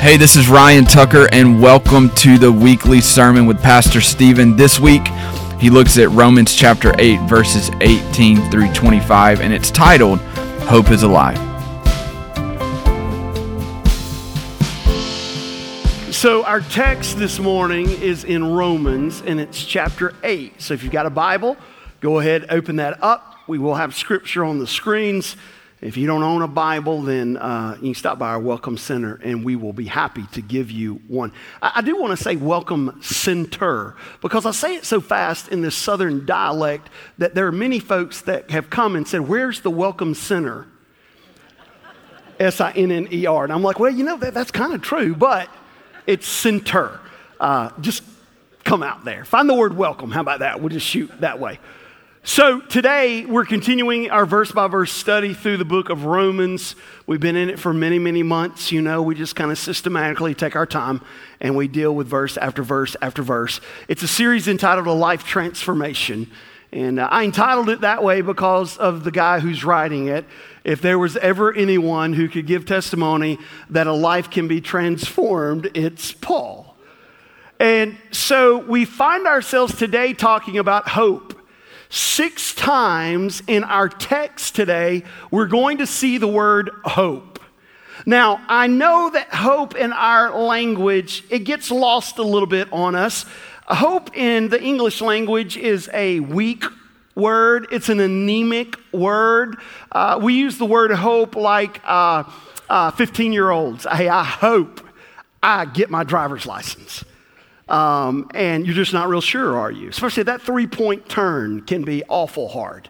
Hey, this is Ryan Tucker, and welcome to the weekly sermon with Pastor Stephen. This week, he looks at Romans chapter 8, verses 18 through 25, and it's titled, Hope is Alive. So, our text this morning is in Romans, and it's chapter 8. So, if you've got a Bible, go ahead, open that up. We will have scripture on the screens. If you don't own a Bible, then uh, you can stop by our Welcome Center and we will be happy to give you one. I, I do want to say Welcome Center because I say it so fast in this southern dialect that there are many folks that have come and said, Where's the Welcome Center? S I N N E R. And I'm like, Well, you know, that, that's kind of true, but it's center. Uh, just come out there. Find the word welcome. How about that? We'll just shoot that way. So, today we're continuing our verse by verse study through the book of Romans. We've been in it for many, many months. You know, we just kind of systematically take our time and we deal with verse after verse after verse. It's a series entitled A Life Transformation. And uh, I entitled it that way because of the guy who's writing it. If there was ever anyone who could give testimony that a life can be transformed, it's Paul. And so we find ourselves today talking about hope. Six times in our text today, we're going to see the word hope. Now, I know that hope in our language, it gets lost a little bit on us. Hope in the English language is a weak word, it's an anemic word. Uh, we use the word hope like 15 uh, uh, year olds. Hey, I hope I get my driver's license. Um, and you're just not real sure, are you? Especially that three point turn can be awful hard.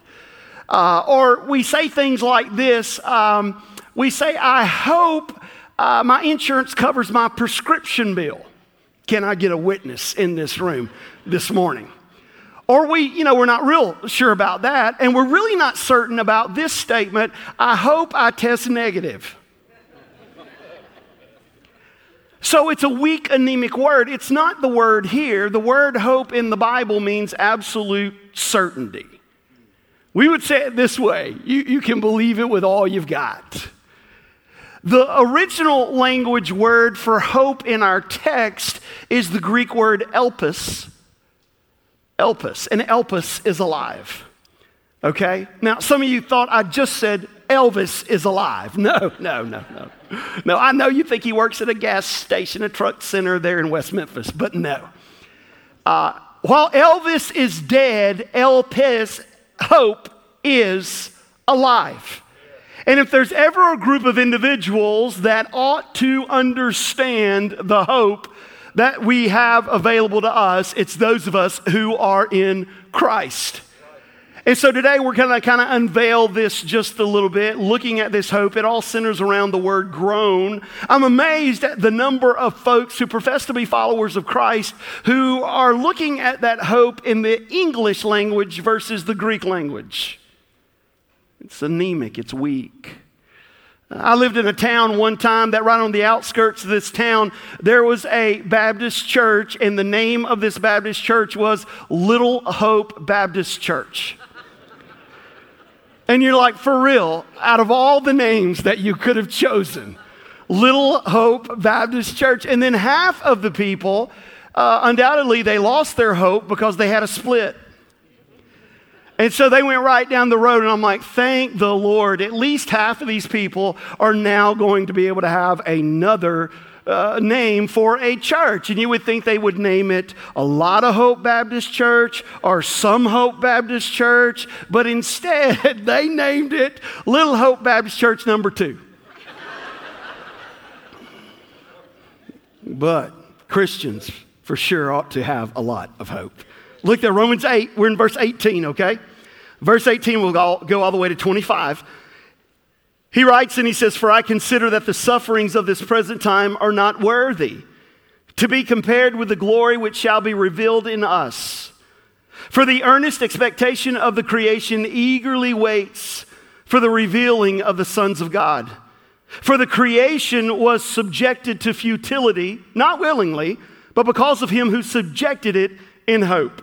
Uh, or we say things like this um, we say, I hope uh, my insurance covers my prescription bill. Can I get a witness in this room this morning? Or we, you know, we're not real sure about that, and we're really not certain about this statement I hope I test negative. So it's a weak, anemic word. It's not the word here. The word hope in the Bible means absolute certainty. We would say it this way you, you can believe it with all you've got. The original language word for hope in our text is the Greek word elpis. Elpis, and elpis is alive. Okay? Now, some of you thought I just said Elvis is alive. No, no, no, no. No, I know you think he works at a gas station, a truck center there in West Memphis, but no. Uh, while Elvis is dead, Elpis, hope, is alive. And if there's ever a group of individuals that ought to understand the hope that we have available to us, it's those of us who are in Christ. And so today we're going to kind of unveil this just a little bit, looking at this hope. It all centers around the word groan. I'm amazed at the number of folks who profess to be followers of Christ who are looking at that hope in the English language versus the Greek language. It's anemic, it's weak. I lived in a town one time that right on the outskirts of this town, there was a Baptist church, and the name of this Baptist church was Little Hope Baptist Church. And you're like, for real, out of all the names that you could have chosen, Little Hope Baptist Church. And then half of the people, uh, undoubtedly, they lost their hope because they had a split. And so they went right down the road, and I'm like, thank the Lord. At least half of these people are now going to be able to have another uh, name for a church. And you would think they would name it a lot of Hope Baptist Church or some Hope Baptist Church, but instead they named it Little Hope Baptist Church number two. but Christians for sure ought to have a lot of hope. Look at Romans 8, we're in verse 18, okay? Verse 18 will go all the way to 25. He writes and he says, For I consider that the sufferings of this present time are not worthy to be compared with the glory which shall be revealed in us. For the earnest expectation of the creation eagerly waits for the revealing of the sons of God. For the creation was subjected to futility, not willingly, but because of him who subjected it in hope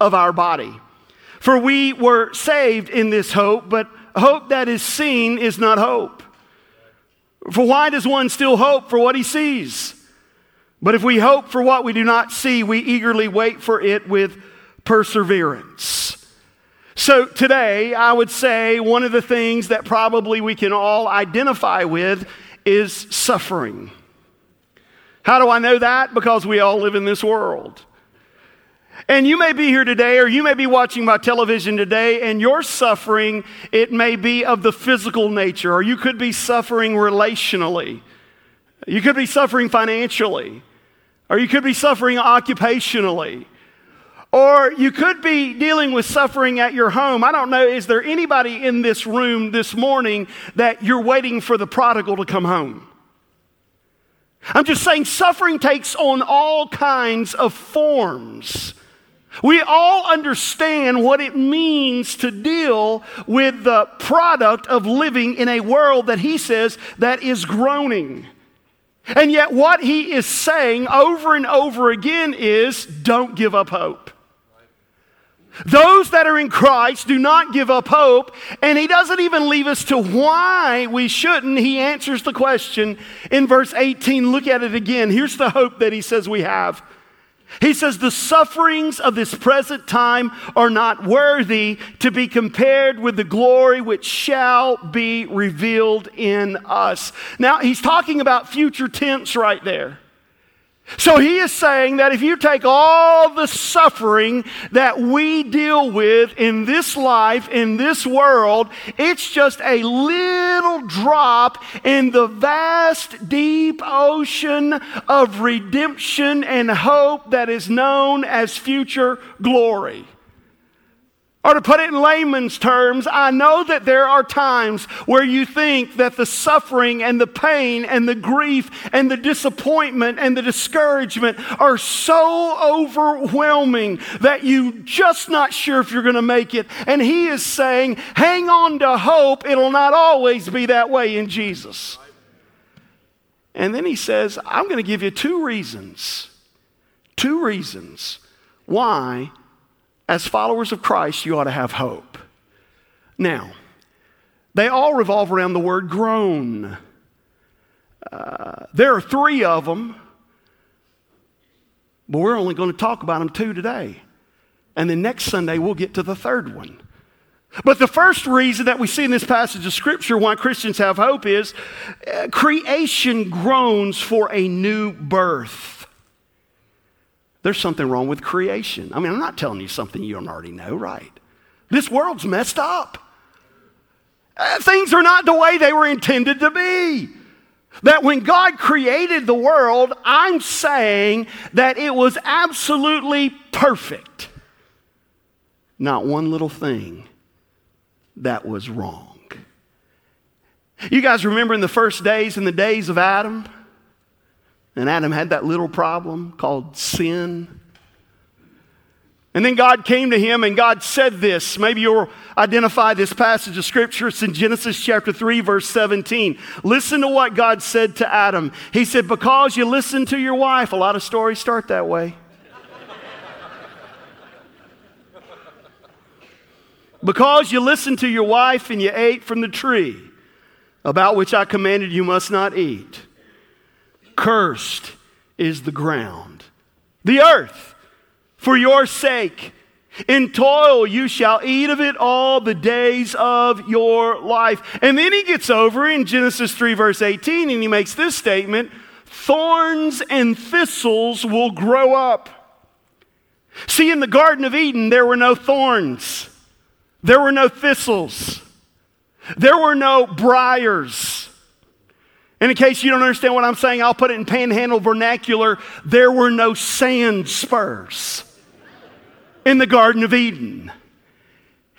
of our body. For we were saved in this hope, but hope that is seen is not hope. For why does one still hope for what he sees? But if we hope for what we do not see, we eagerly wait for it with perseverance. So, today, I would say one of the things that probably we can all identify with is suffering. How do I know that? Because we all live in this world. And you may be here today, or you may be watching my television today, and your suffering, it may be of the physical nature, or you could be suffering relationally. You could be suffering financially, or you could be suffering occupationally. Or you could be dealing with suffering at your home. I don't know, is there anybody in this room this morning that you're waiting for the prodigal to come home? I'm just saying, suffering takes on all kinds of forms. We all understand what it means to deal with the product of living in a world that he says that is groaning. And yet, what he is saying over and over again is don't give up hope. Those that are in Christ do not give up hope, and he doesn't even leave us to why we shouldn't. He answers the question in verse 18. Look at it again. Here's the hope that he says we have. He says, The sufferings of this present time are not worthy to be compared with the glory which shall be revealed in us. Now, he's talking about future tense right there. So he is saying that if you take all the suffering that we deal with in this life, in this world, it's just a little drop in the vast, deep ocean of redemption and hope that is known as future glory. Or to put it in layman's terms, I know that there are times where you think that the suffering and the pain and the grief and the disappointment and the discouragement are so overwhelming that you're just not sure if you're going to make it. And he is saying, hang on to hope. It'll not always be that way in Jesus. And then he says, I'm going to give you two reasons. Two reasons why as followers of Christ, you ought to have hope. Now, they all revolve around the word groan. Uh, there are three of them, but we're only going to talk about them two today. And then next Sunday, we'll get to the third one. But the first reason that we see in this passage of Scripture why Christians have hope is uh, creation groans for a new birth there's something wrong with creation. I mean, I'm not telling you something you don't already know, right? This world's messed up. Uh, things are not the way they were intended to be. That when God created the world, I'm saying that it was absolutely perfect. Not one little thing that was wrong. You guys remember in the first days, in the days of Adam? And Adam had that little problem called sin. And then God came to him and God said this. Maybe you'll identify this passage of scripture. It's in Genesis chapter 3, verse 17. Listen to what God said to Adam. He said, Because you listened to your wife, a lot of stories start that way. because you listened to your wife and you ate from the tree about which I commanded you must not eat. Cursed is the ground, the earth, for your sake. In toil you shall eat of it all the days of your life. And then he gets over in Genesis 3, verse 18, and he makes this statement thorns and thistles will grow up. See, in the Garden of Eden, there were no thorns, there were no thistles, there were no briars. And in case you don't understand what I'm saying, I'll put it in panhandle vernacular. There were no sand spurs in the Garden of Eden.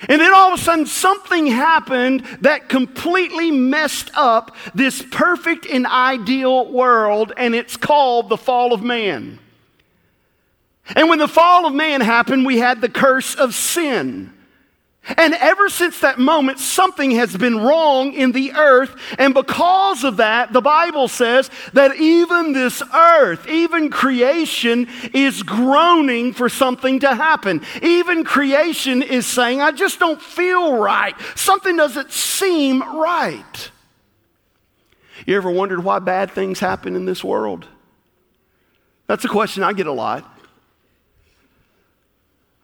And then all of a sudden, something happened that completely messed up this perfect and ideal world, and it's called the fall of man. And when the fall of man happened, we had the curse of sin. And ever since that moment, something has been wrong in the earth. And because of that, the Bible says that even this earth, even creation, is groaning for something to happen. Even creation is saying, I just don't feel right. Something doesn't seem right. You ever wondered why bad things happen in this world? That's a question I get a lot.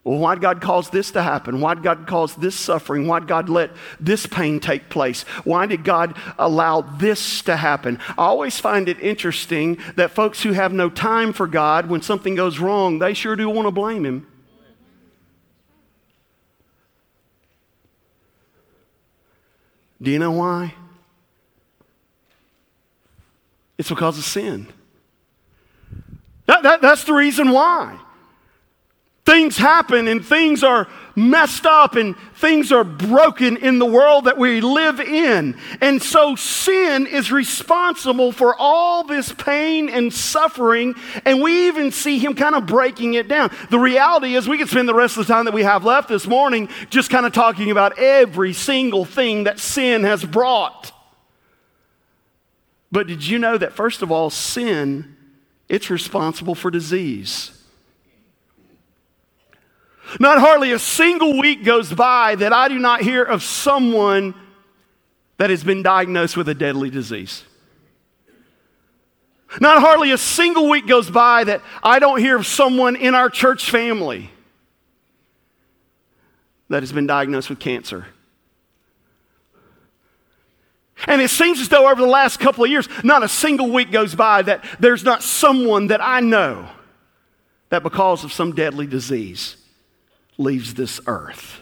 Well, why'd God cause this to happen? Why'd God cause this suffering? Why'd God let this pain take place? Why did God allow this to happen? I always find it interesting that folks who have no time for God, when something goes wrong, they sure do want to blame Him. Do you know why? It's because of sin. That, that, that's the reason why. Things happen and things are messed up and things are broken in the world that we live in. And so sin is responsible for all this pain and suffering. And we even see him kind of breaking it down. The reality is, we could spend the rest of the time that we have left this morning just kind of talking about every single thing that sin has brought. But did you know that, first of all, sin, it's responsible for disease? Not hardly a single week goes by that I do not hear of someone that has been diagnosed with a deadly disease. Not hardly a single week goes by that I don't hear of someone in our church family that has been diagnosed with cancer. And it seems as though over the last couple of years, not a single week goes by that there's not someone that I know that because of some deadly disease leaves this earth.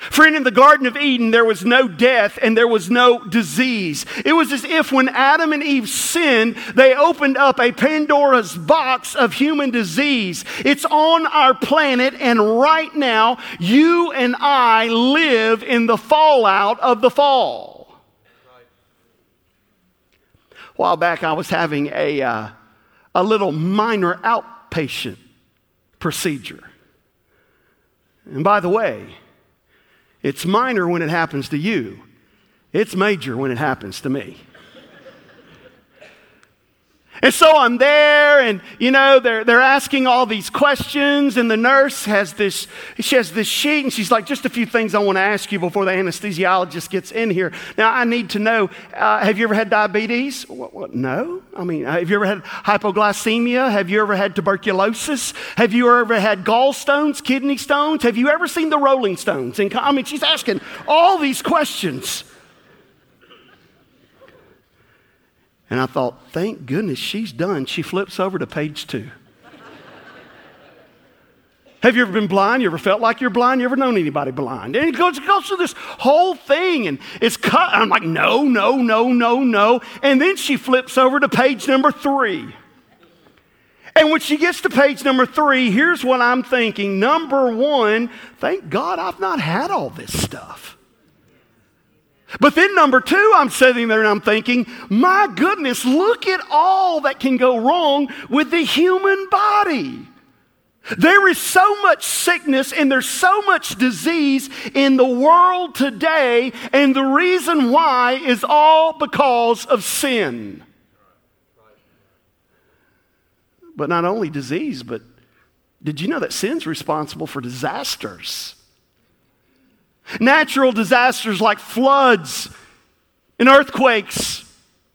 Friend, in the Garden of Eden, there was no death and there was no disease. It was as if when Adam and Eve sinned, they opened up a Pandora's box of human disease. It's on our planet, and right now, you and I live in the fallout of the fall. A while back, I was having a, uh, a little minor outpatient procedure. And by the way, it's minor when it happens to you, it's major when it happens to me. And so I'm there, and you know, they're, they're asking all these questions, and the nurse has this, she has this sheet, and she's like, just a few things I want to ask you before the anesthesiologist gets in here. Now, I need to know, uh, have you ever had diabetes? What, what? No. I mean, have you ever had hypoglycemia? Have you ever had tuberculosis? Have you ever had gallstones, kidney stones? Have you ever seen the Rolling Stones? And I mean, she's asking all these questions. And I thought, thank goodness she's done. She flips over to page two. Have you ever been blind? You ever felt like you're blind? You ever known anybody blind? And it goes, it goes through this whole thing and it's cut. I'm like, no, no, no, no, no. And then she flips over to page number three. And when she gets to page number three, here's what I'm thinking. Number one, thank God I've not had all this stuff. But then, number two, I'm sitting there and I'm thinking, my goodness, look at all that can go wrong with the human body. There is so much sickness and there's so much disease in the world today, and the reason why is all because of sin. But not only disease, but did you know that sin's responsible for disasters? Natural disasters like floods and earthquakes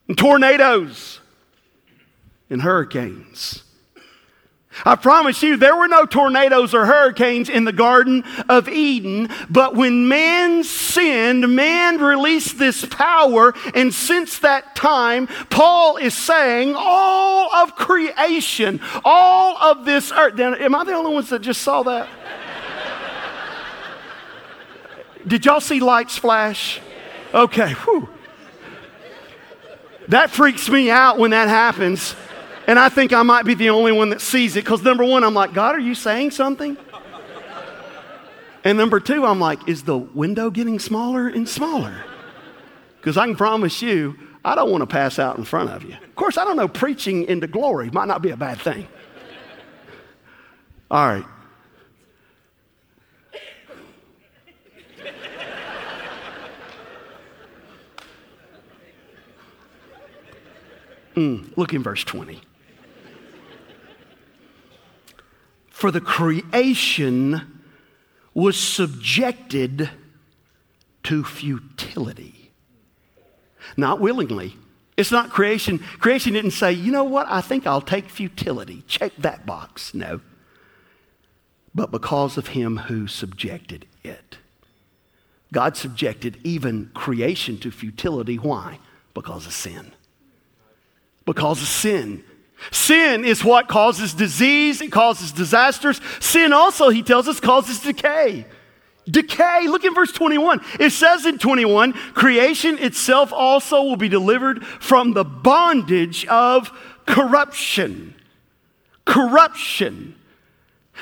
and tornadoes and hurricanes. I promise you, there were no tornadoes or hurricanes in the Garden of Eden, but when man sinned, man released this power, and since that time, Paul is saying all of creation, all of this earth. Am I the only ones that just saw that? Did y'all see lights flash? Okay, whew. That freaks me out when that happens. And I think I might be the only one that sees it because number one, I'm like, God, are you saying something? And number two, I'm like, is the window getting smaller and smaller? Because I can promise you, I don't want to pass out in front of you. Of course, I don't know, preaching into glory might not be a bad thing. All right. Mm, look in verse 20. For the creation was subjected to futility. Not willingly. It's not creation. Creation didn't say, you know what, I think I'll take futility. Check that box. No. But because of him who subjected it. God subjected even creation to futility. Why? Because of sin. Because of sin. Sin is what causes disease, it causes disasters. Sin also, he tells us, causes decay. Decay. Look in verse 21. It says in 21 creation itself also will be delivered from the bondage of corruption. Corruption.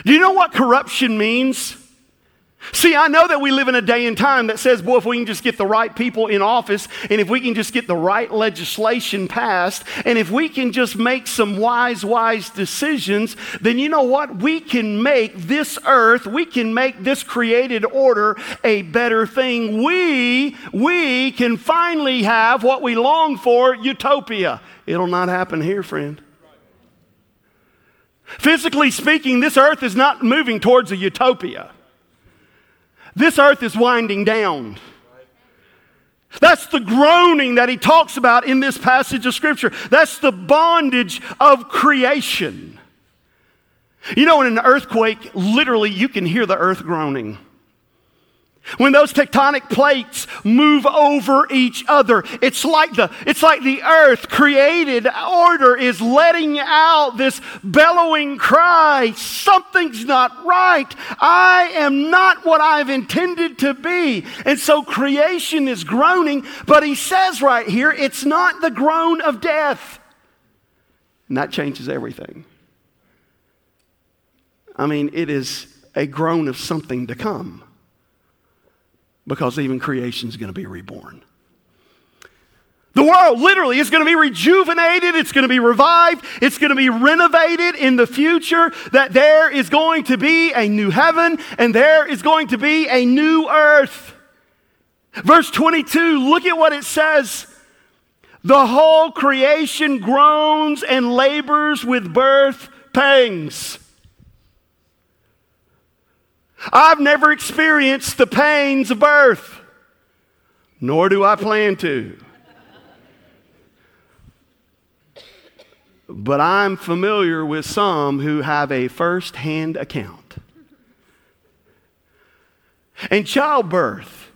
Do you know what corruption means? See, I know that we live in a day and time that says, boy, if we can just get the right people in office, and if we can just get the right legislation passed, and if we can just make some wise, wise decisions, then you know what? We can make this earth, we can make this created order a better thing. We, we can finally have what we long for utopia. It'll not happen here, friend. Physically speaking, this earth is not moving towards a utopia. This earth is winding down. That's the groaning that he talks about in this passage of Scripture. That's the bondage of creation. You know, in an earthquake, literally, you can hear the earth groaning. When those tectonic plates move over each other, it's like the, it's like the earth created order is letting out this bellowing cry. Something's not right. I am not what I've intended to be. And so creation is groaning, but he says right here, it's not the groan of death. And that changes everything. I mean, it is a groan of something to come because even creation is going to be reborn. The world literally is going to be rejuvenated. It's going to be revived. It's going to be renovated in the future. That there is going to be a new heaven and there is going to be a new earth. Verse 22, look at what it says. The whole creation groans and labors with birth pangs. I've never experienced the pains of birth, nor do I plan to. But I'm familiar with some who have a first hand account. And childbirth,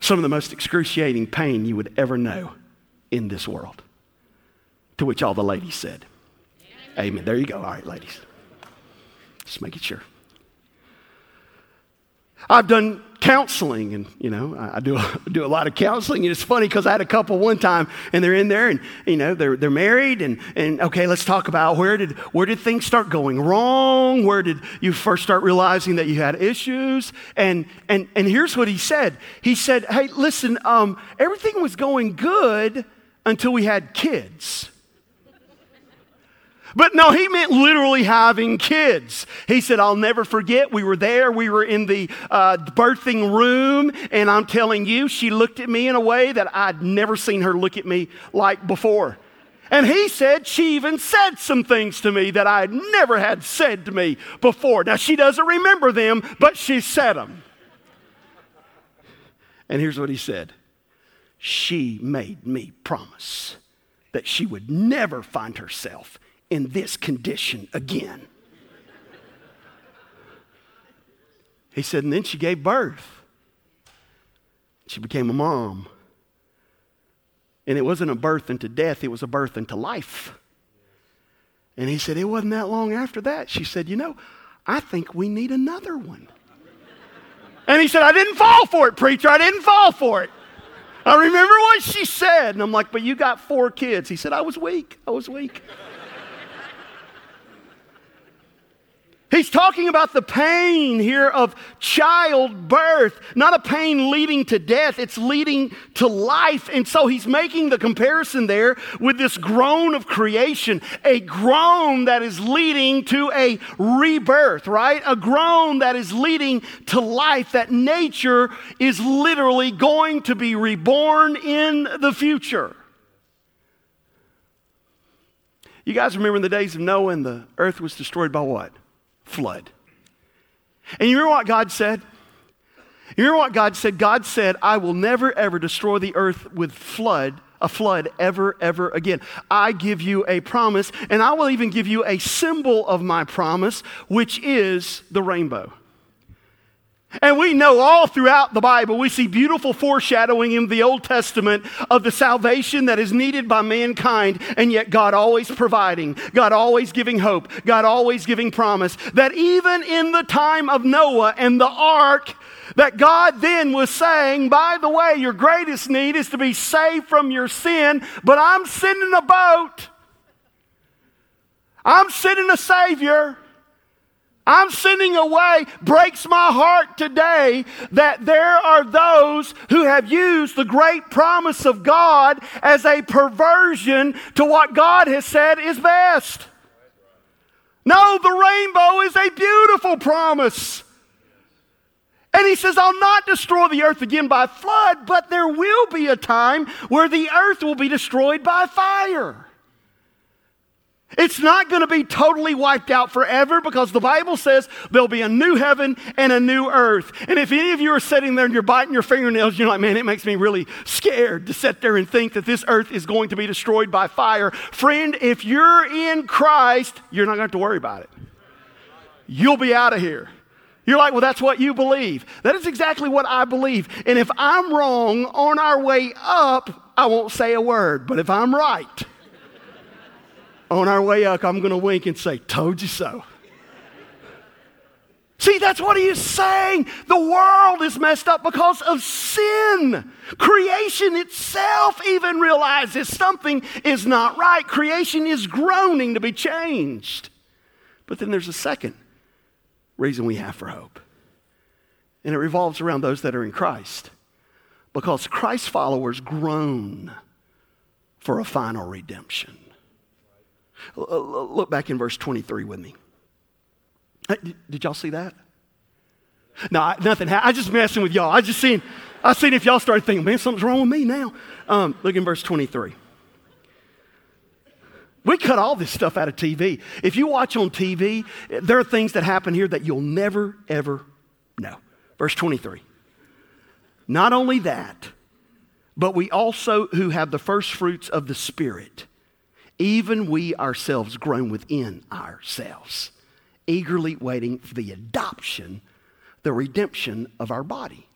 some of the most excruciating pain you would ever know in this world. To which all the ladies said, Amen. Amen. There you go. All right, ladies. Just making sure. I've done counseling, and you know, I do do a lot of counseling, and it's funny because I had a couple one time, and they're in there, and you know, they're they're married, and and okay, let's talk about where did where did things start going wrong? Where did you first start realizing that you had issues? And and and here's what he said. He said, "Hey, listen, um, everything was going good until we had kids." But no, he meant literally having kids. He said, I'll never forget. We were there. We were in the uh, birthing room. And I'm telling you, she looked at me in a way that I'd never seen her look at me like before. And he said she even said some things to me that I had never had said to me before. Now, she doesn't remember them, but she said them. And here's what he said She made me promise that she would never find herself in this condition again. He said, and then she gave birth. She became a mom. And it wasn't a birth into death, it was a birth into life. And he said, It wasn't that long after that. She said, You know, I think we need another one. And he said, I didn't fall for it, preacher. I didn't fall for it. I remember what she said. And I'm like, But you got four kids. He said, I was weak. I was weak. He's talking about the pain here of childbirth, not a pain leading to death, it's leading to life. And so he's making the comparison there with this groan of creation, a groan that is leading to a rebirth, right? A groan that is leading to life, that nature is literally going to be reborn in the future. You guys remember in the days of Noah and the earth was destroyed by what? Flood. And you remember what God said? You remember what God said? God said, I will never ever destroy the earth with flood, a flood ever, ever again. I give you a promise, and I will even give you a symbol of my promise, which is the rainbow. And we know all throughout the Bible, we see beautiful foreshadowing in the Old Testament of the salvation that is needed by mankind, and yet God always providing, God always giving hope, God always giving promise. That even in the time of Noah and the ark, that God then was saying, by the way, your greatest need is to be saved from your sin, but I'm sending a boat. I'm sending a Savior. I'm sending away breaks my heart today that there are those who have used the great promise of God as a perversion to what God has said is best. No, the rainbow is a beautiful promise. And he says, I'll not destroy the earth again by flood, but there will be a time where the earth will be destroyed by fire. It's not going to be totally wiped out forever because the Bible says there'll be a new heaven and a new earth. And if any of you are sitting there and you're biting your fingernails, you're like, man, it makes me really scared to sit there and think that this earth is going to be destroyed by fire. Friend, if you're in Christ, you're not going to have to worry about it. You'll be out of here. You're like, well, that's what you believe. That is exactly what I believe. And if I'm wrong on our way up, I won't say a word. But if I'm right, on our way up, I'm going to wink and say, Told you so. See, that's what he is saying. The world is messed up because of sin. Creation itself even realizes something is not right. Creation is groaning to be changed. But then there's a second reason we have for hope, and it revolves around those that are in Christ. Because Christ followers groan for a final redemption. Look back in verse 23 with me. Did y'all see that? No, nothing. I just messing with y'all. I just seen, I seen if y'all started thinking, man, something's wrong with me now. Um, look in verse 23. We cut all this stuff out of TV. If you watch on TV, there are things that happen here that you'll never, ever know. Verse 23. Not only that, but we also who have the first fruits of the Spirit even we ourselves groan within ourselves, eagerly waiting for the adoption, the redemption of our body.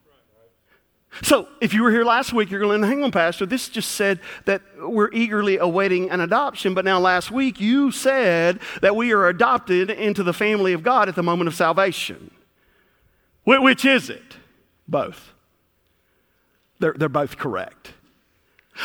So, if you were here last week, you're going to hang on, Pastor. This just said that we're eagerly awaiting an adoption, but now last week you said that we are adopted into the family of God at the moment of salvation. Which is it? Both. They're, they're both correct.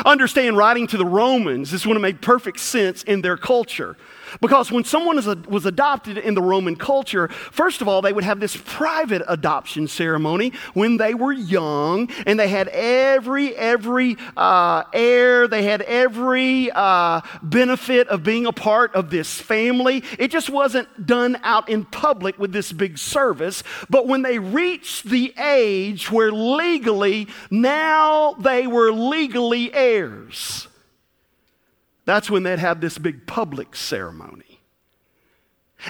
Understand, writing to the Romans, this would have made perfect sense in their culture. Because when someone a, was adopted in the Roman culture, first of all, they would have this private adoption ceremony when they were young, and they had every, every uh, heir, they had every uh, benefit of being a part of this family. It just wasn't done out in public with this big service. But when they reached the age where legally, now they were legally heirs that's when they'd have this big public ceremony.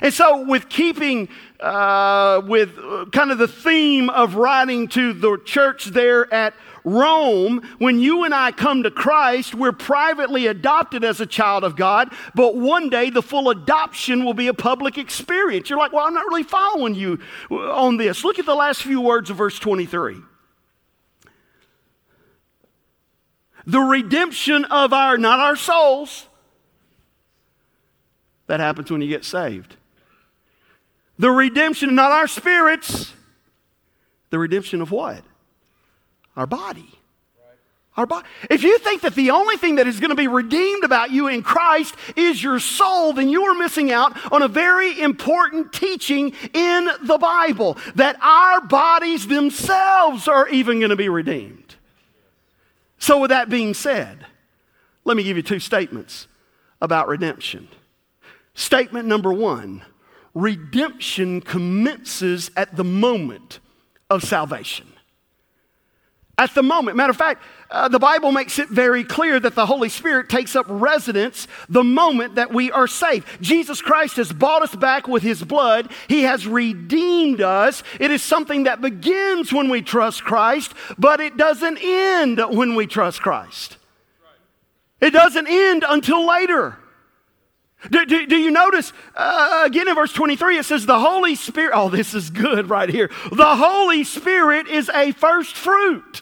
And so, with keeping uh, with uh, kind of the theme of writing to the church there at Rome, when you and I come to Christ, we're privately adopted as a child of God, but one day the full adoption will be a public experience. You're like, well, I'm not really following you on this. Look at the last few words of verse 23. The redemption of our, not our souls. That happens when you get saved. The redemption, not our spirits. The redemption of what? Our body. Our body. If you think that the only thing that is going to be redeemed about you in Christ is your soul, then you are missing out on a very important teaching in the Bible that our bodies themselves are even going to be redeemed. So, with that being said, let me give you two statements about redemption. Statement number one redemption commences at the moment of salvation. At the moment. Matter of fact, uh, the Bible makes it very clear that the Holy Spirit takes up residence the moment that we are saved. Jesus Christ has bought us back with his blood, he has redeemed us. It is something that begins when we trust Christ, but it doesn't end when we trust Christ. It doesn't end until later. Do, do, do you notice uh, again in verse 23 it says the Holy Spirit, oh, this is good right here. The Holy Spirit is a first fruit.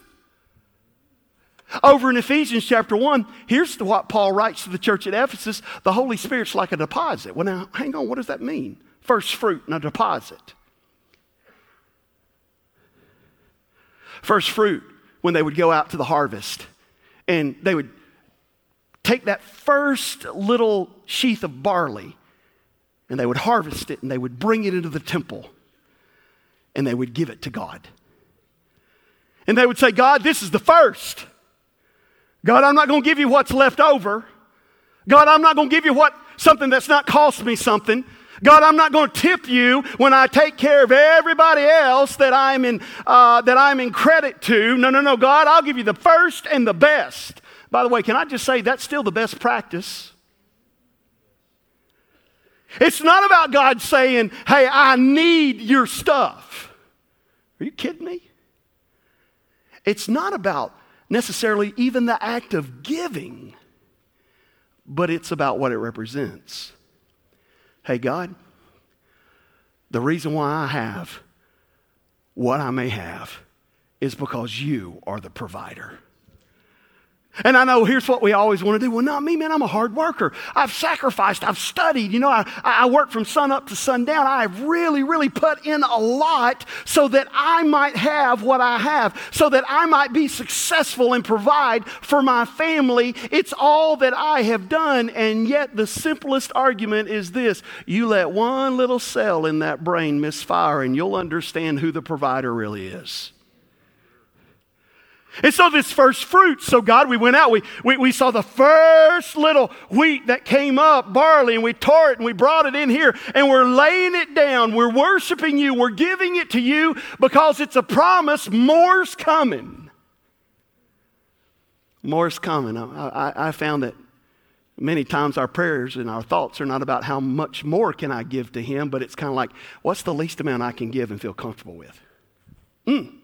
Over in Ephesians chapter 1, here's what Paul writes to the church at Ephesus the Holy Spirit's like a deposit. Well, now, hang on, what does that mean? First fruit and a deposit. First fruit, when they would go out to the harvest and they would take that first little sheath of barley and they would harvest it and they would bring it into the temple and they would give it to God. And they would say, God, this is the first. God, I'm not going to give you what's left over. God, I'm not going to give you what something that's not cost me something. God, I'm not going to tip you when I take care of everybody else that I'm in uh, that I'm in credit to. No, no, no, God, I'll give you the first and the best. By the way, can I just say that's still the best practice? It's not about God saying, hey, I need your stuff. Are you kidding me? It's not about necessarily even the act of giving, but it's about what it represents. Hey, God, the reason why I have what I may have is because you are the provider. And I know here's what we always want to do. Well, not me, man. I'm a hard worker. I've sacrificed. I've studied. You know, I, I work from sun up to sundown. I've really, really put in a lot so that I might have what I have, so that I might be successful and provide for my family. It's all that I have done. And yet, the simplest argument is this you let one little cell in that brain misfire, and you'll understand who the provider really is. And so, this first fruit, so God, we went out, we, we, we saw the first little wheat that came up, barley, and we tore it and we brought it in here and we're laying it down. We're worshiping you. We're giving it to you because it's a promise. More's coming. More's coming. I, I, I found that many times our prayers and our thoughts are not about how much more can I give to Him, but it's kind of like, what's the least amount I can give and feel comfortable with? Mm.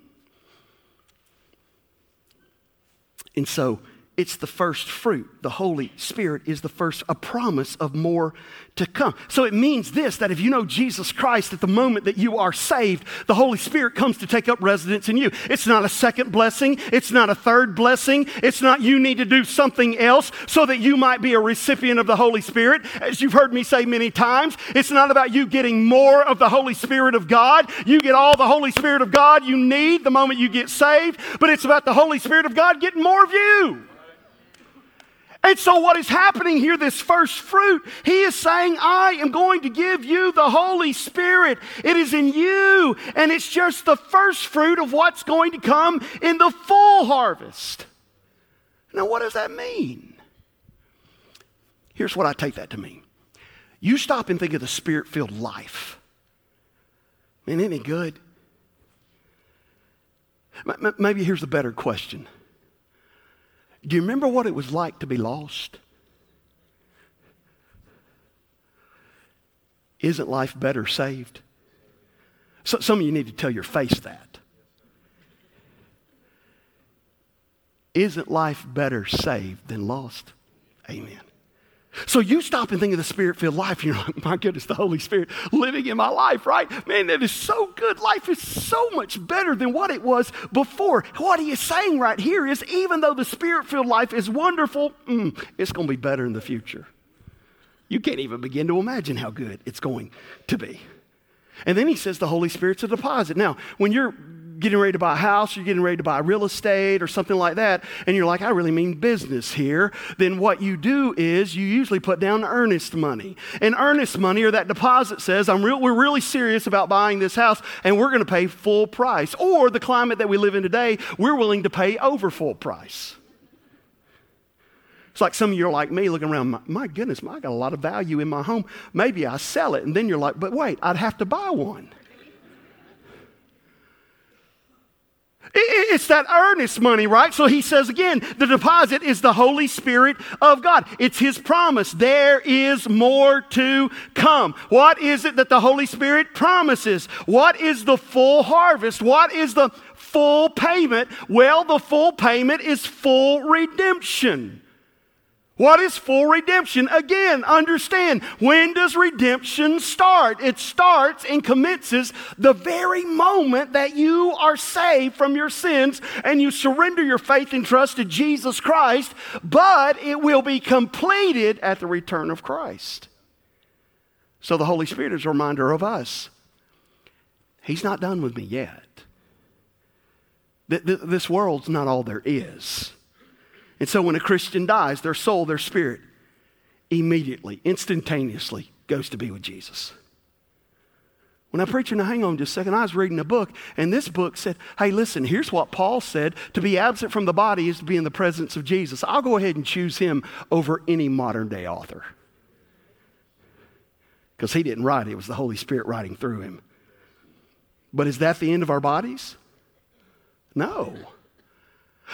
And so it's the first fruit. The Holy Spirit is the first, a promise of more to come. So it means this that if you know Jesus Christ at the moment that you are saved, the Holy Spirit comes to take up residence in you. It's not a second blessing, it's not a third blessing, it's not you need to do something else so that you might be a recipient of the Holy Spirit. As you've heard me say many times, it's not about you getting more of the Holy Spirit of God. You get all the Holy Spirit of God you need the moment you get saved, but it's about the Holy Spirit of God getting more of you. And so, what is happening here, this first fruit, he is saying, I am going to give you the Holy Spirit. It is in you, and it's just the first fruit of what's going to come in the full harvest. Now, what does that mean? Here's what I take that to mean you stop and think of the spirit filled life. Man, isn't it good? Maybe here's a better question do you remember what it was like to be lost? Isn't life better saved? So, some of you need to tell your face that. Isn't life better saved than lost? Amen. So you stop and think of the spirit filled life, and you're like, my goodness, the Holy Spirit living in my life, right? Man, that is so good. Life is so much better than what it was before. What he is saying right here is even though the spirit filled life is wonderful, mm, it's going to be better in the future. You can't even begin to imagine how good it's going to be. And then he says the Holy Spirit's a deposit. Now, when you're getting ready to buy a house, you're getting ready to buy real estate or something like that, and you're like, I really mean business here, then what you do is you usually put down earnest money. And earnest money or that deposit says, I'm real, we're really serious about buying this house and we're going to pay full price. Or the climate that we live in today, we're willing to pay over full price. It's like some of you are like me looking around, my, my goodness, I got a lot of value in my home. Maybe I sell it. And then you're like, but wait, I'd have to buy one. It's that earnest money, right? So he says again, the deposit is the Holy Spirit of God. It's his promise. There is more to come. What is it that the Holy Spirit promises? What is the full harvest? What is the full payment? Well, the full payment is full redemption. What is full redemption? Again, understand when does redemption start? It starts and commences the very moment that you are saved from your sins and you surrender your faith and trust to Jesus Christ, but it will be completed at the return of Christ. So the Holy Spirit is a reminder of us. He's not done with me yet. This world's not all there is. And so when a Christian dies, their soul, their spirit, immediately, instantaneously goes to be with Jesus. When I preach, now hang on just a second, I was reading a book, and this book said, hey, listen, here's what Paul said to be absent from the body is to be in the presence of Jesus. I'll go ahead and choose him over any modern day author. Because he didn't write it, it was the Holy Spirit writing through him. But is that the end of our bodies? No.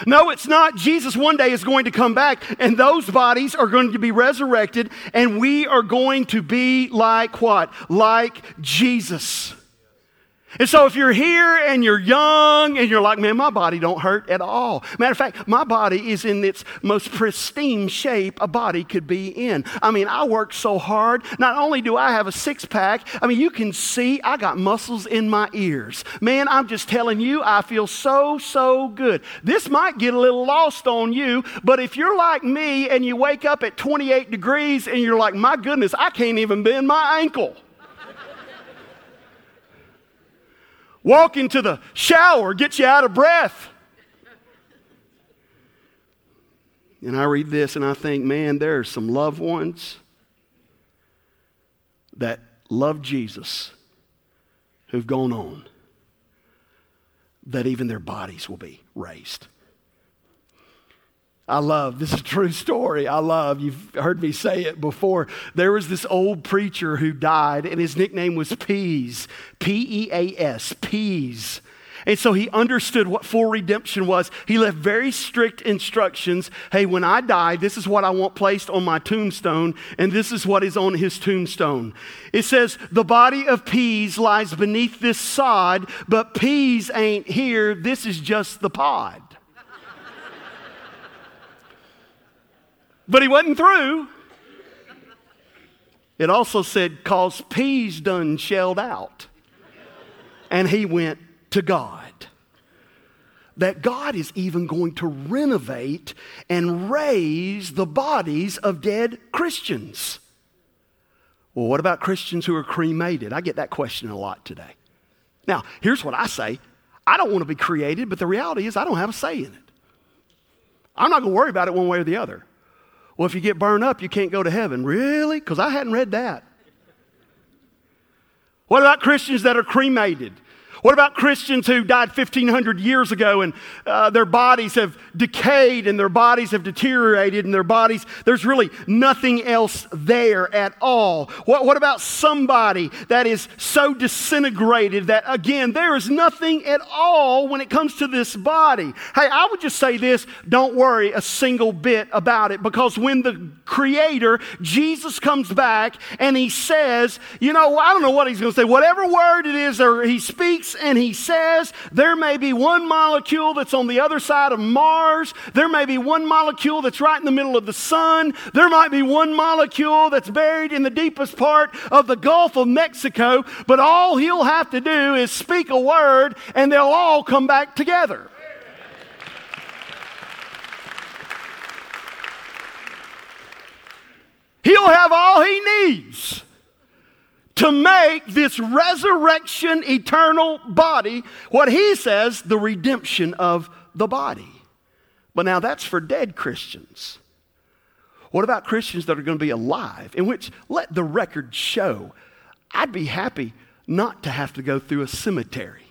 No, it's not. Jesus one day is going to come back, and those bodies are going to be resurrected, and we are going to be like what? Like Jesus. And so if you're here and you're young and you're like, man, my body don't hurt at all. Matter of fact, my body is in its most pristine shape a body could be in. I mean, I work so hard. Not only do I have a six pack, I mean, you can see I got muscles in my ears. Man, I'm just telling you, I feel so, so good. This might get a little lost on you, but if you're like me and you wake up at 28 degrees and you're like, my goodness, I can't even bend my ankle. Walk into the shower gets you out of breath. And I read this and I think, man, there are some loved ones that love Jesus who've gone on, that even their bodies will be raised. I love, this is a true story. I love, you've heard me say it before. There was this old preacher who died, and his nickname was Peas, P E A S, Peas. And so he understood what full redemption was. He left very strict instructions. Hey, when I die, this is what I want placed on my tombstone, and this is what is on his tombstone. It says, The body of peas lies beneath this sod, but peas ain't here. This is just the pod. But he wasn't through. It also said, cause peas done shelled out. And he went to God. That God is even going to renovate and raise the bodies of dead Christians. Well, what about Christians who are cremated? I get that question a lot today. Now, here's what I say I don't want to be created, but the reality is I don't have a say in it. I'm not going to worry about it one way or the other. Well, if you get burned up, you can't go to heaven. Really? Because I hadn't read that. What about Christians that are cremated? What about Christians who died 1,500 years ago and uh, their bodies have decayed and their bodies have deteriorated and their bodies, there's really nothing else there at all? What, what about somebody that is so disintegrated that, again, there is nothing at all when it comes to this body? Hey, I would just say this don't worry a single bit about it because when the Creator, Jesus, comes back and He says, you know, I don't know what He's going to say, whatever word it is or He speaks, and he says there may be one molecule that's on the other side of Mars. There may be one molecule that's right in the middle of the sun. There might be one molecule that's buried in the deepest part of the Gulf of Mexico. But all he'll have to do is speak a word and they'll all come back together. He'll have all he needs to make this resurrection eternal body what he says the redemption of the body. But now that's for dead Christians. What about Christians that are going to be alive? In which, let the record show, I'd be happy not to have to go through a cemetery.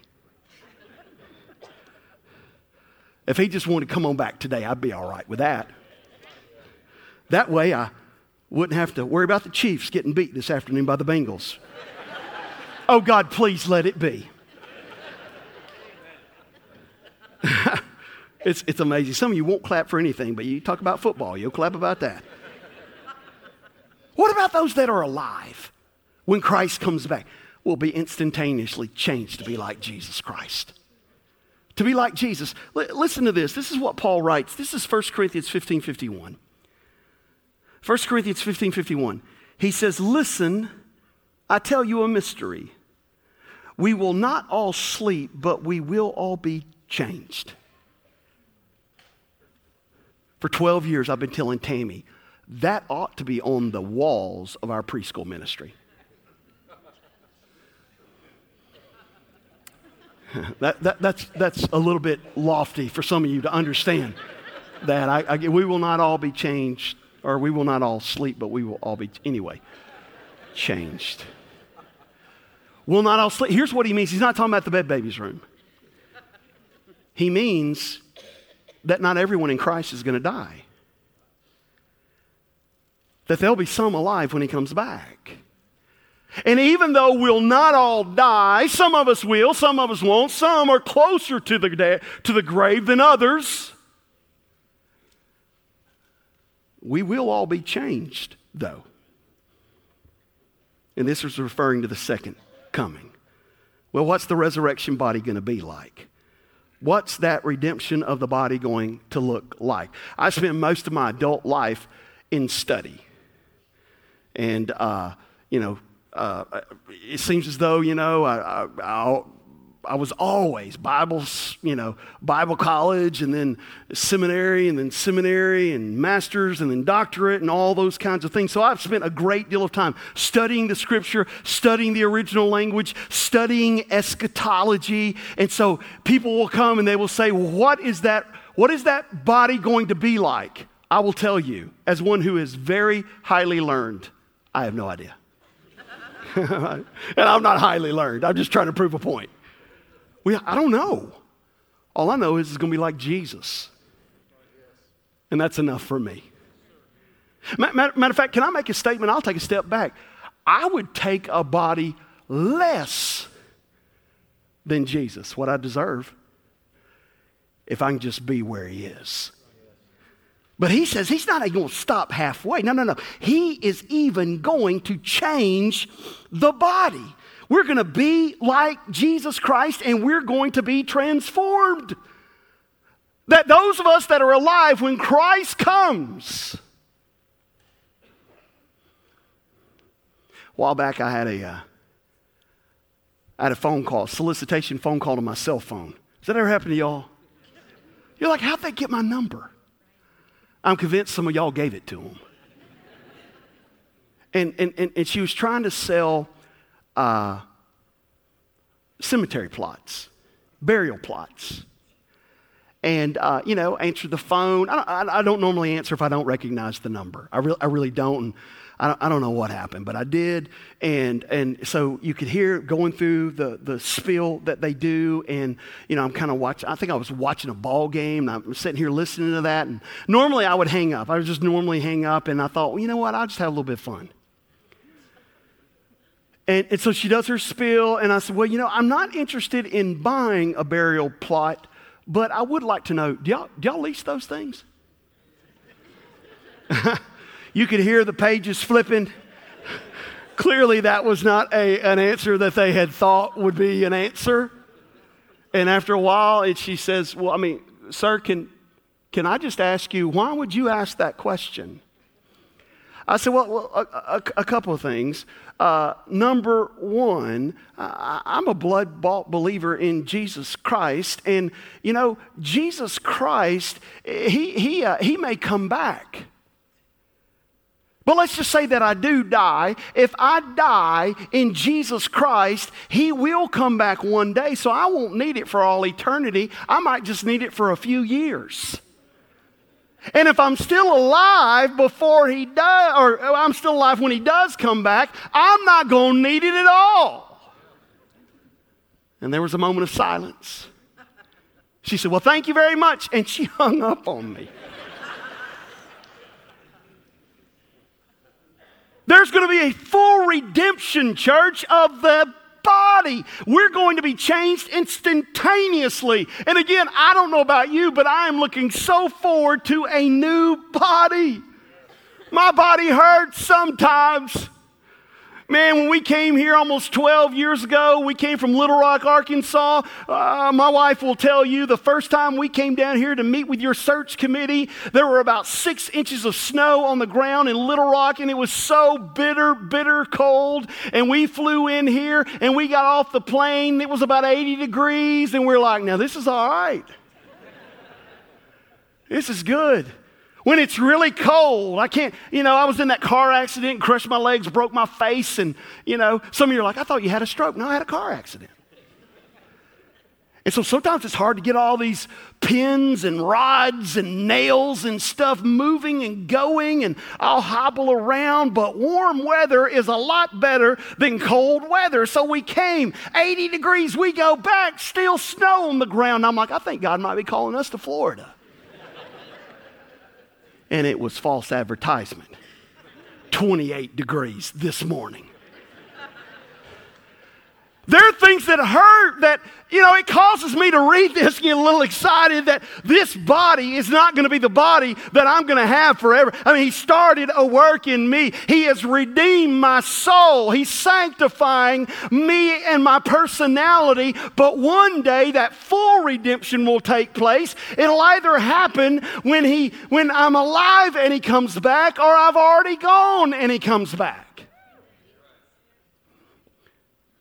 If he just wanted to come on back today, I'd be all right with that. That way, I wouldn't have to worry about the Chiefs getting beat this afternoon by the Bengals. oh, God, please let it be. it's, it's amazing. Some of you won't clap for anything, but you talk about football, you'll clap about that. What about those that are alive when Christ comes back? Will be instantaneously changed to be like Jesus Christ. To be like Jesus. L- listen to this. This is what Paul writes. This is 1 Corinthians 15 51. 1 Corinthians 15 51. He says, Listen, I tell you a mystery. We will not all sleep, but we will all be changed. For 12 years, I've been telling Tammy, that ought to be on the walls of our preschool ministry. that, that, that's, that's a little bit lofty for some of you to understand that. I, I, we will not all be changed, or we will not all sleep, but we will all be, anyway, changed. Will not all sleep. Here's what he means. He's not talking about the bed baby's room. He means that not everyone in Christ is going to die that there'll be some alive when he comes back. And even though we'll not all die, some of us will, some of us won't, some are closer to the, to the grave than others. We will all be changed, though. And this is referring to the second coming. Well, what's the resurrection body going to be like? What's that redemption of the body going to look like? I spent most of my adult life in study. And, uh, you know, uh, it seems as though, you know, I, I, I, was always Bible, you know, Bible college and then seminary and then seminary and master's and then doctorate and all those kinds of things. So I've spent a great deal of time studying the scripture, studying the original language, studying eschatology. And so people will come and they will say, what is that? What is that body going to be like? I will tell you, as one who is very highly learned, I have no idea. and I'm not highly learned. I'm just trying to prove a point. We, I don't know. All I know is it's going to be like Jesus. And that's enough for me. Matter, matter of fact, can I make a statement? I'll take a step back. I would take a body less than Jesus, what I deserve, if I can just be where he is. But he says he's not going to stop halfway. No, no, no. He is even going to change the body. We're going to be like Jesus Christ and we're going to be transformed. That those of us that are alive when Christ comes. A while back, I had a, uh, I had a phone call, solicitation phone call to my cell phone. Has that ever happened to y'all? You're like, how'd they get my number? I'm convinced some of y'all gave it to them. And, and, and, and she was trying to sell uh, cemetery plots, burial plots. And, uh, you know, answer the phone. I don't, I, I don't, normally answer if I don't recognize the number. I, re- I really don't. And I don't, I don't know what happened, but I did. And, and so you could hear going through the, the spiel that they do. And, you know, I'm kind of watching, I think I was watching a ball game. And I'm sitting here listening to that. And normally I would hang up. I would just normally hang up. And I thought, well, you know what? I'll just have a little bit of fun. And, and so she does her spiel. And I said, well, you know, I'm not interested in buying a burial plot, but I would like to know do y'all, do y'all lease those things? You could hear the pages flipping. Clearly, that was not a, an answer that they had thought would be an answer. And after a while, it, she says, Well, I mean, sir, can, can I just ask you, why would you ask that question? I said, Well, a, a, a couple of things. Uh, number one, I, I'm a blood bought believer in Jesus Christ. And, you know, Jesus Christ, he, he, uh, he may come back But let's just say that I do die. If I die in Jesus Christ, He will come back one day, so I won't need it for all eternity. I might just need it for a few years. And if I'm still alive before He does, or I'm still alive when He does come back, I'm not going to need it at all. And there was a moment of silence. She said, Well, thank you very much. And she hung up on me. There's going to be a full redemption, church, of the body. We're going to be changed instantaneously. And again, I don't know about you, but I am looking so forward to a new body. My body hurts sometimes. Man, when we came here almost 12 years ago, we came from Little Rock, Arkansas. Uh, my wife will tell you the first time we came down here to meet with your search committee, there were about six inches of snow on the ground in Little Rock, and it was so bitter, bitter cold. And we flew in here and we got off the plane. It was about 80 degrees, and we we're like, now this is all right. this is good when it's really cold. I can't, you know, I was in that car accident, crushed my legs, broke my face, and, you know, some of you are like, I thought you had a stroke. No, I had a car accident. And so sometimes it's hard to get all these pins and rods and nails and stuff moving and going, and I'll hobble around, but warm weather is a lot better than cold weather. So we came 80 degrees, we go back, still snow on the ground. I'm like, I think God might be calling us to Florida and it was false advertisement. 28 degrees this morning. There are things that hurt that, you know, it causes me to read this and get a little excited that this body is not going to be the body that I'm going to have forever. I mean, He started a work in me. He has redeemed my soul. He's sanctifying me and my personality. But one day that full redemption will take place. It'll either happen when, he, when I'm alive and He comes back, or I've already gone and He comes back.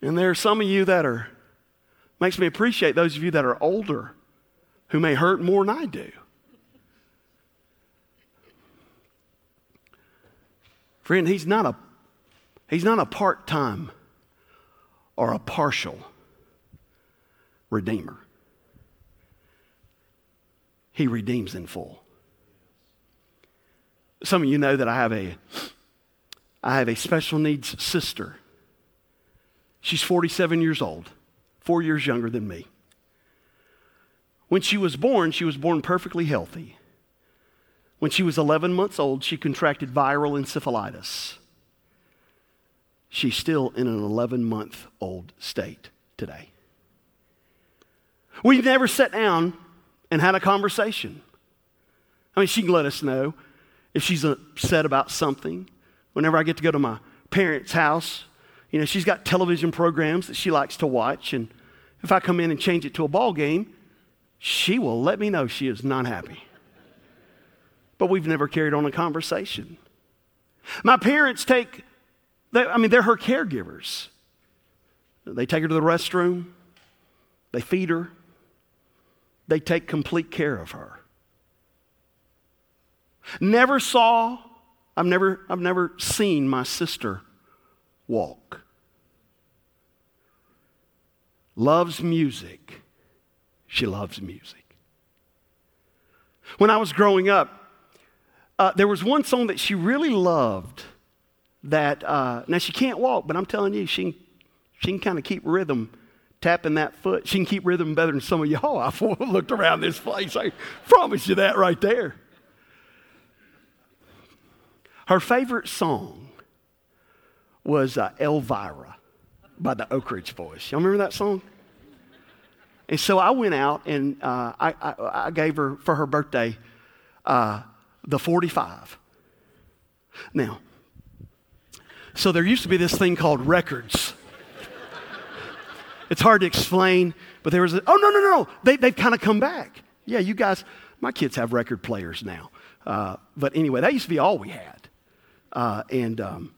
And there are some of you that are, makes me appreciate those of you that are older who may hurt more than I do. Friend, he's not a, he's not a part time or a partial redeemer. He redeems in full. Some of you know that I have a, I have a special needs sister She's 47 years old, four years younger than me. When she was born, she was born perfectly healthy. When she was 11 months old, she contracted viral encephalitis. She's still in an 11 month old state today. We've never sat down and had a conversation. I mean, she can let us know if she's upset about something. Whenever I get to go to my parents' house, you know, she's got television programs that she likes to watch, and if I come in and change it to a ball game, she will let me know she is not happy. But we've never carried on a conversation. My parents take, they, I mean, they're her caregivers. They take her to the restroom, they feed her, they take complete care of her. Never saw, I've never, I've never seen my sister walk loves music. She loves music. When I was growing up, uh, there was one song that she really loved that, uh, now she can't walk, but I'm telling you, she can, she can kind of keep rhythm tapping that foot. She can keep rhythm better than some of y'all. I've looked around this place. I promise you that right there. Her favorite song was uh, Elvira by the Oak Ridge Boys. Y'all remember that song? And so I went out and uh, I, I, I, gave her for her birthday uh, the 45. Now, so there used to be this thing called records. it's hard to explain, but there was a, oh, no, no, no, they, they've kind of come back. Yeah, you guys, my kids have record players now. Uh, but anyway, that used to be all we had. Uh, and um,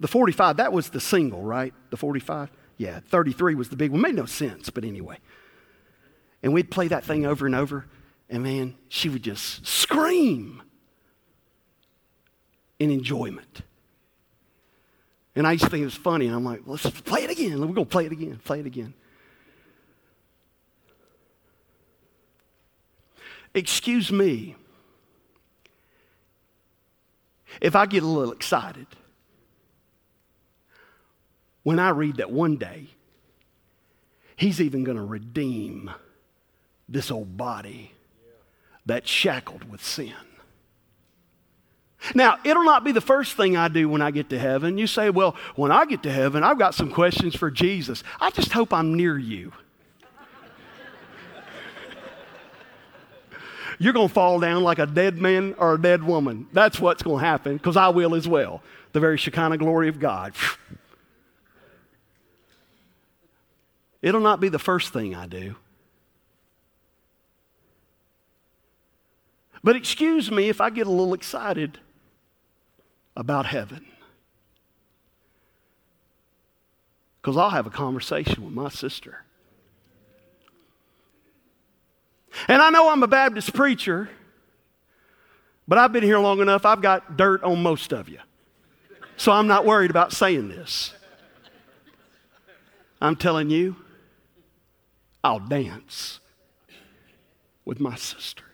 the 45, that was the single, right? The 45? Yeah, 33 was the big one. Made no sense, but anyway. And we'd play that thing over and over, and man, she would just scream. in enjoyment. And I used to think it was funny, and I'm like, let's play it again. We're going to play it again, play it again. Excuse me if I get a little excited when I read that one day he's even going to redeem this old body that's shackled with sin. Now, it'll not be the first thing I do when I get to heaven. You say, well, when I get to heaven, I've got some questions for Jesus. I just hope I'm near you. You're going to fall down like a dead man or a dead woman. That's what's going to happen because I will as well. The very Shekinah glory of God. It'll not be the first thing I do. But excuse me if I get a little excited about heaven. Because I'll have a conversation with my sister. And I know I'm a Baptist preacher, but I've been here long enough, I've got dirt on most of you. So I'm not worried about saying this. I'm telling you, I'll dance with my sister.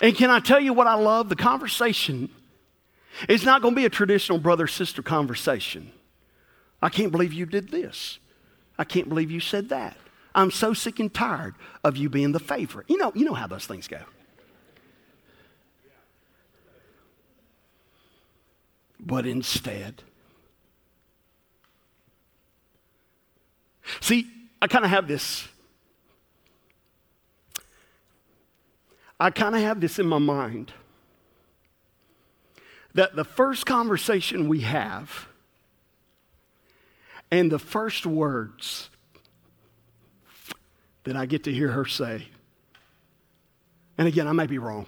And can I tell you what I love? The conversation it's not going to be a traditional brother sister conversation. I can't believe you did this. I can't believe you said that. I'm so sick and tired of you being the favorite. You know, you know how those things go. But instead, see, I kind of have this. I kind of have this in my mind that the first conversation we have and the first words that I get to hear her say, and again, I may be wrong,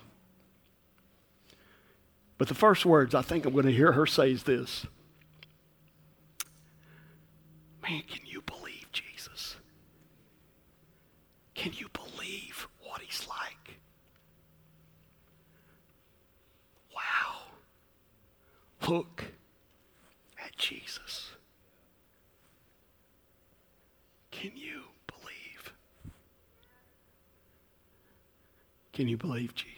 but the first words I think I'm going to hear her say is this Man, can you believe Jesus? Can you believe what he's like? Wow. Look at Jesus. Can you believe? Can you believe Jesus?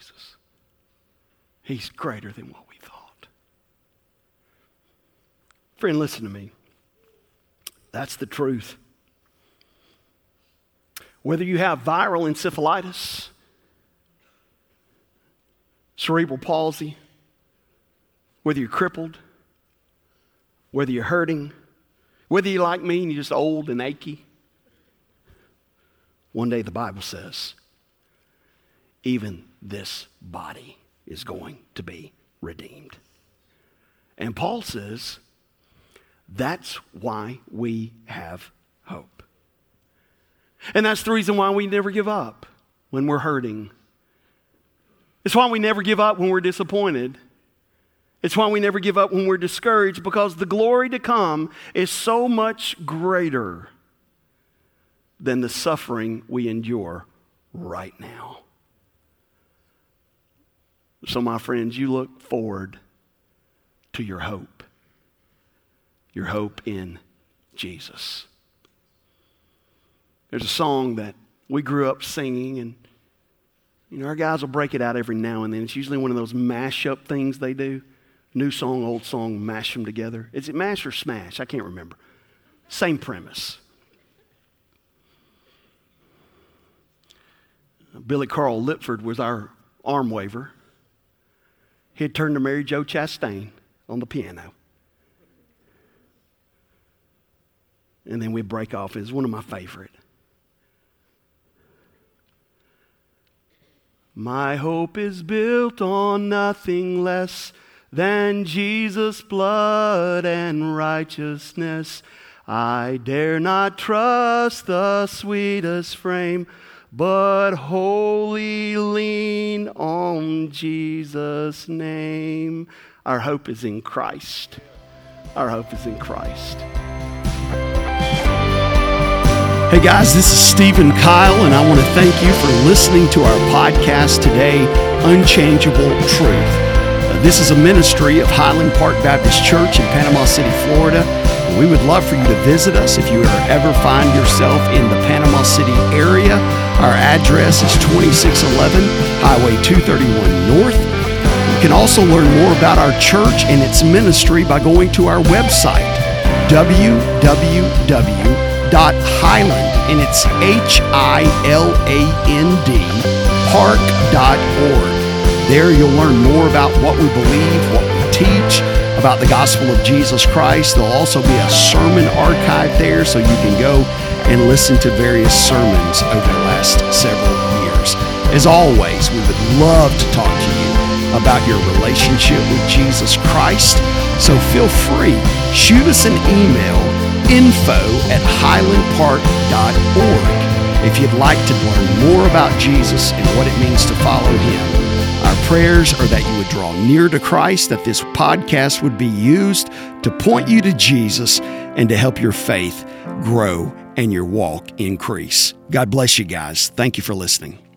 He's greater than what we thought. Friend, listen to me. That's the truth. Whether you have viral encephalitis, cerebral palsy, whether you're crippled, whether you're hurting, whether you're like me and you're just old and achy. One day the Bible says, even this body is going to be redeemed. And Paul says, that's why we have hope. And that's the reason why we never give up when we're hurting. It's why we never give up when we're disappointed. It's why we never give up when we're discouraged because the glory to come is so much greater than the suffering we endure right now. So, my friends, you look forward to your hope, your hope in Jesus. There's a song that we grew up singing, and you know, our guys will break it out every now and then. It's usually one of those mash-up things they do. New song, old song, mash them together. Is it mash or smash? I can't remember. Same premise. Billy Carl Lipford was our arm waver. He had turned to Mary Jo Chastain on the piano. And then we'd break off. It's one of my favorite. My hope is built on nothing less than Jesus' blood and righteousness. I dare not trust the sweetest frame, but wholly lean on Jesus' name. Our hope is in Christ. Our hope is in Christ. Hey guys, this is Stephen Kyle, and I want to thank you for listening to our podcast today, Unchangeable Truth. This is a ministry of Hiland Park Baptist Church in Panama City, Florida. We would love for you to visit us if you ever find yourself in the Panama City area. Our address is 2611 Highway 231 North. You can also learn more about our church and its ministry by going to our website, www Hiland, and it's H I L A N D, park.org. There you'll learn more about what we believe, what we teach, about the gospel of Jesus Christ. There'll also be a sermon archive there so you can go and listen to various sermons over the last several years. As always, we would love to talk to you about your relationship with Jesus Christ. So feel free, shoot us an email info at hilandpark.org. If you'd like to learn more about Jesus and what it means to follow him, our prayers are that you would draw near to Christ, that this podcast would be used to point you to Jesus and to help your faith grow and your walk increase. God bless you guys. Thank you for listening.